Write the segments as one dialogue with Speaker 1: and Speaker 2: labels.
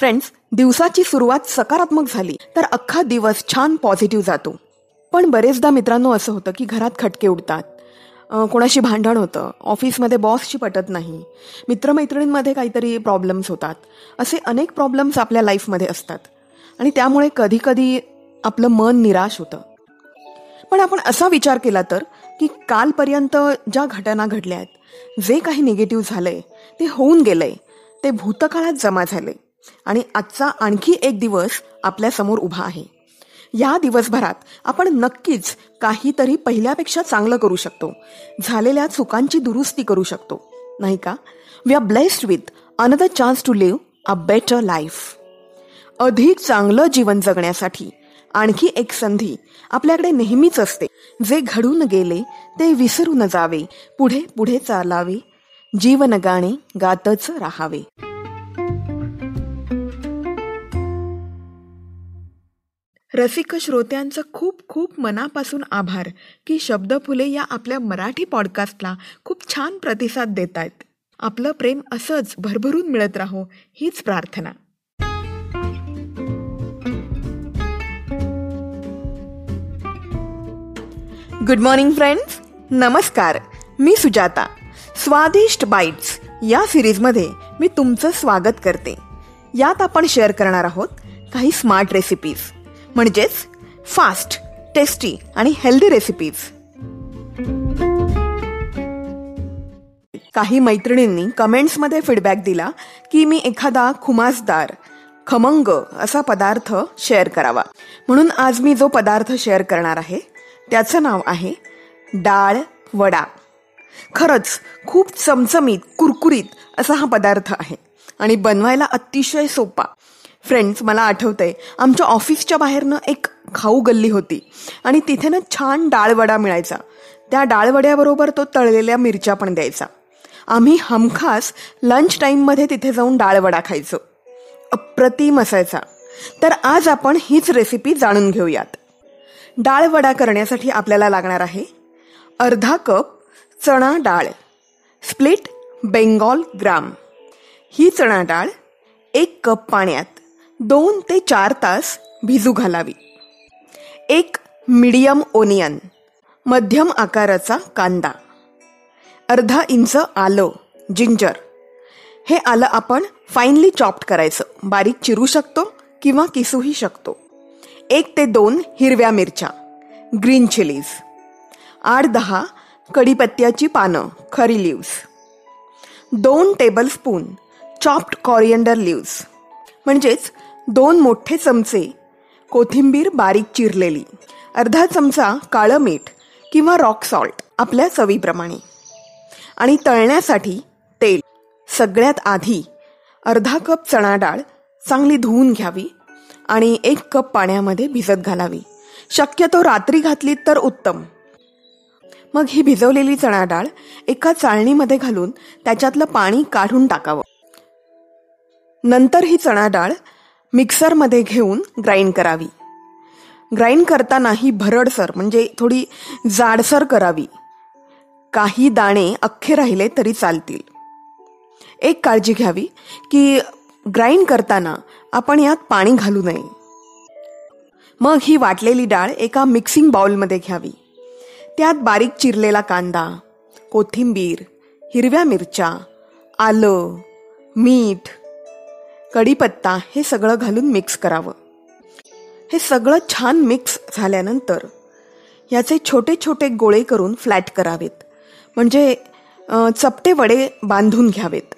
Speaker 1: Friends दिवसाची सुरुवात सकारात्मक झाली तर अख्खा दिवस छान पॉझिटिव्ह जातो. पण बरेचदा मित्रांनो असं होतं की घरात खटके उडतात. कोणाशी भांडण होतं ऑफिसमध्ये बॉसशी पटत नाही मित्रमैत्रिणींमध्ये काहीतरी प्रॉब्लेम्स होतात असे अनेक प्रॉब्लेम्स आपल्या लाईफमध्ये असतात. आणि त्यामुळे कधीकधी आपलं मन निराश होतं. पण आपण असा विचार केला तर की कालपर्यंत ज्या घटना घडल्या आहेत जे काही निगेटिव्ह झालंय ते होऊन गेलंय ते भूतकाळात जमा झाले आणि आजचा आणखी एक दिवस आपल्यासमोर उभा आहे. या दिवसभरात आपण नक्कीच काहीतरी पहिल्यापेक्षा चांगलं करू शकतो. झालेल्या चुकांची दुरुस्ती करू शकतो. नाही का? We are blessed with another chance to live a better life अधिक चांगलं जीवन जगण्यासाठी आणखी एक संधी आपल्याकडे नेहमीच असते. जे घडून गेले ते विसरून जावे. पुढे पुढे चालावे. जीवन गाणे गातच राहावे. रसिक श्रोत्यांचं खूप खूप मनापासून आभार की शब्द फुले या आपल्या मराठी पॉडकास्टला खूप छान प्रतिसाद देत आहेत आपलं प्रेम असंच भरभरून मिळत राहो हीच प्रार्थना. गुड मॉर्निंग फ्रेंड्स नमस्कार. मी सुजाता. स्वादिष्ट बाईट्स या सिरीजमध्ये मी तुमचं स्वागत करते. यात आपण शेअर करणार आहोत काही स्मार्ट रेसिपीज म्हणजेच फास्ट टेस्टी आणि हेल्दी रेसिपीज काही मैत्रिणींनी कमेंट्समध्ये फीडबॅक दिला की मी एखादा खुमासदार खमंग असा पदार्थ शेअर करावा. म्हणून आज मी जो पदार्थ शेअर करणार आहे त्याचं नाव आहे डाळ वडा. खरंच खूप चमचमीत कुरकुरीत असा हा पदार्थ आहे आणि बनवायला अतिशय सोपा. फ्रेंड्स मला आठवतंय आमच्या ऑफिसच्या बाहेरनं एक खाऊ गल्ली होती आणि तिथे ना छान डाळवडा मिळायचा. त्या डाळवड्याबरोबर तो तळलेल्या मिरच्या पण द्यायचा. आम्ही हमखास लंच टाईममध्ये तिथे जाऊन डाळवडा खायचो. अप्रतिम असायचा. तर आज आपण हीच रेसिपी जाणून घेऊयात. डाळवडा करण्यासाठी आपल्याला लागणार आहे अर्धा कप चणा डाळ स्प्लिट बेंगॉल ग्राम ही चणा डाळ एक कप पाण्यात दोन ते चार तास भिजू घालावी. एक मिडियम ओनियन मध्यम आकाराचा कांदा अर्धा इंच आलं जिंजर. हे आलं आपण फाईनली चॉप्ड करायचं. बारीक चिरू शकतो किंवा किसूही शकतो. एक ते दोन हिरव्या मिरच्या ग्रीन चिलीज आठ दहा कढीपत्त्याची पानं खरी लिव्स दोन टेबलस्पून चॉप्ड कॉरियंडर लिव्स म्हणजेच दोन मोठे चमचे कोथिंबीर बारीक चिरलेली अर्धा चमचा काळं मीठ किंवा रॉक सॉल्ट आपल्या चवीप्रमाणे. आणि तळण्यासाठी तेल. सगळ्यात आधी अर्धा कप चणा डाळ चांगली धुवून घ्यावी आणि एक कप पाण्यामध्ये भिजत घालावी. शक्यतो रात्री घातली तर उत्तम. मग ही भिजवलेली चणा डाळ एका चाळणीमध्ये घालून त्याच्यातलं पाणी काढून टाकावं. नंतर ही चणा डाळ मिक्सरमध्ये घेऊन ग्राइंड करावी. ग्राइंड करताना ही भरडसर म्हणजे थोडी जाडसर करावी. काही दाणे अख्खे राहिले तरी चालतील. एक काळजी घ्यावी की ग्राइंड करताना आपण यात पाणी घालू नये. मग ही वाटलेली डाळ एका मिक्सिंग बाउलमध्ये घ्यावी. त्यात बारीक चिरलेला कांदा कोथिंबीर हिरव्या मिरच्या आलं मीठ कढीपत्ता हे सगळं घालून मिक्स करावं. हे सगळं छान मिक्स झाल्यानंतर याचे छोटे छोटे गोळे करून फ्लॅट करावेत. म्हणजे चपटे वडे बांधून घ्यावेत.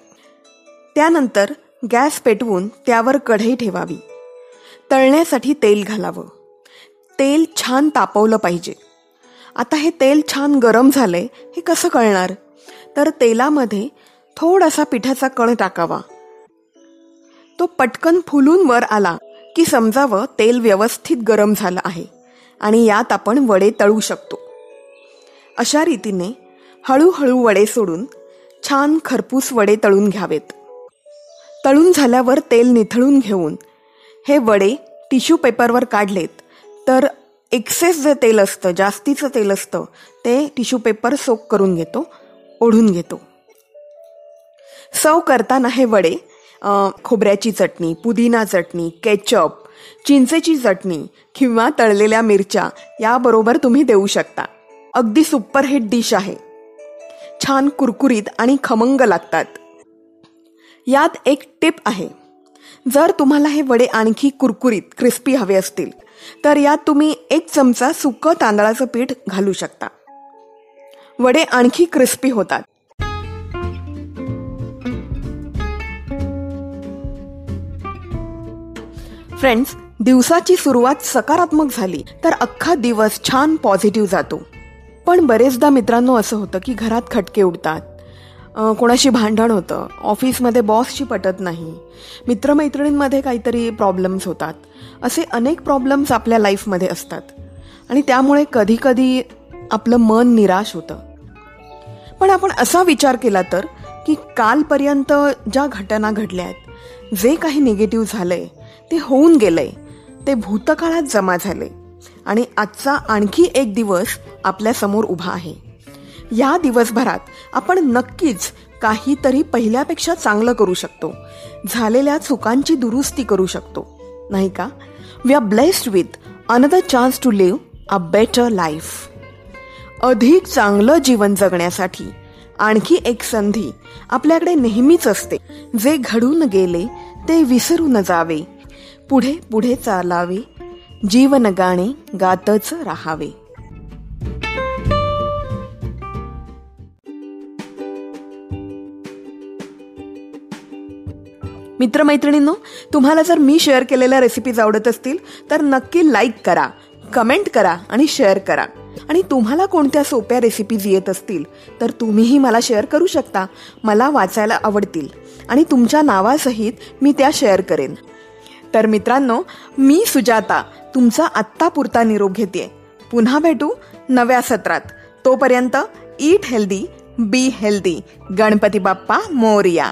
Speaker 1: त्यानंतर गॅस पेटवून त्यावर कढई ठेवावी. तळण्यासाठी तेल घालावं. तेल छान तापवलं पाहिजे. आता हे तेल छान गरम झालंय हे कसं कळणार? तर तेलामध्ये थोडासा पिठाचा कण टाकावा. तो पटकन फुलून वर आला की समजावं तेल व्यवस्थित गरम झालं आहे आणि यात आपण वडे तळू शकतो. अशा रीतीने हळूहळू वडे सोडून छान खरपूस वडे तळून घ्यावेत. तळून झाल्यावर तेल निथळून घेऊन हे वडे टिश्यू पेपरवर काढलेत तर एक्सेस जे तेल असतं जास्तीचं तेल असतं ते टिश्यू पेपर सोक करून घेतो ओढून घेतो. सव करताना हे वडे खोबऱ्याची चटणी पुदिना चटणी केचप चिंचेची चटणी किंवा तळलेल्या मिरच्या याबरोबर तुम्ही देऊ शकता. अगदी सुपरहिट डिश आहे. छान कुरकुरीत आणि खमंग लागतात. यात एक टिप आहे. जर तुम्हाला हे वडे आणखी कुरकुरीत क्रिस्पी हवे असतील तर यात तुम्ही एक चमचा सुकं तांदळाचं पीठ घालू शकता. वडे आणखी क्रिस्पी होतात. फ्रेंड्स दिवसाची सुरुवात सकारात्मक झाली तर अख्खा दिवस छान पॉझिटिव्ह जातो. पण बरेचदा मित्रांनो असं होतं की घरात खटके उडतात. कोणाशी भांडण होतं ऑफिसमध्ये बॉसशी पटत नाही मित्रमैत्रिणींमध्ये काहीतरी प्रॉब्लेम्स होतात असे अनेक प्रॉब्लेम्स आपल्या लाईफमध्ये असतात. आणि त्यामुळे कधीकधी आपलं मन निराश होतं. पण आपण असा विचार केला तर की कालपर्यंत ज्या घटना घडल्या आहेत जे काही निगेटिव्ह झालंय ते होऊन गेलंय. ते भूतकाळात जमा झाले. आणि आजचा आणखी एक दिवस आपल्यासमोर उभा आहे. या दिवसभरात आपण नक्कीच काहीतरी पहिल्यापेक्षा चांगलं करू शकतो. झालेल्या चुकांची दुरुस्ती करू शकतो. नाही का? We are blessed with another chance to live a better life अधिक चांगलं जीवन जगण्यासाठी आणखी एक संधी आपल्याकडे नेहमीच असते. जे घडून गेले ते विसरून जावे. पुढे पुढे चालावे. जीवन गाणे गातच राहावे. मित्रमैत्रिणींनो तुम्हाला जर मी शेअर केलेल्या रेसिपीज आवडत असतील तर नक्की लाईक करा कमेंट करा आणि शेअर करा. आणि तुम्हाला कोणत्या सोप्या रेसिपीज येत असतील तर तुम्हीही मला शेअर करू शकता. मला वाचायला आवडतील. आणि तुमच्या नावासहित मी त्या शेअर करेन. तर मित्रांनो मी सुजाता तुमचा आत्तापुरता निरोप घेते पुन्हा भेटू नव्या सत्रात. तोपर्यंत eat healthy be healthy Ganpati Bappa Morya.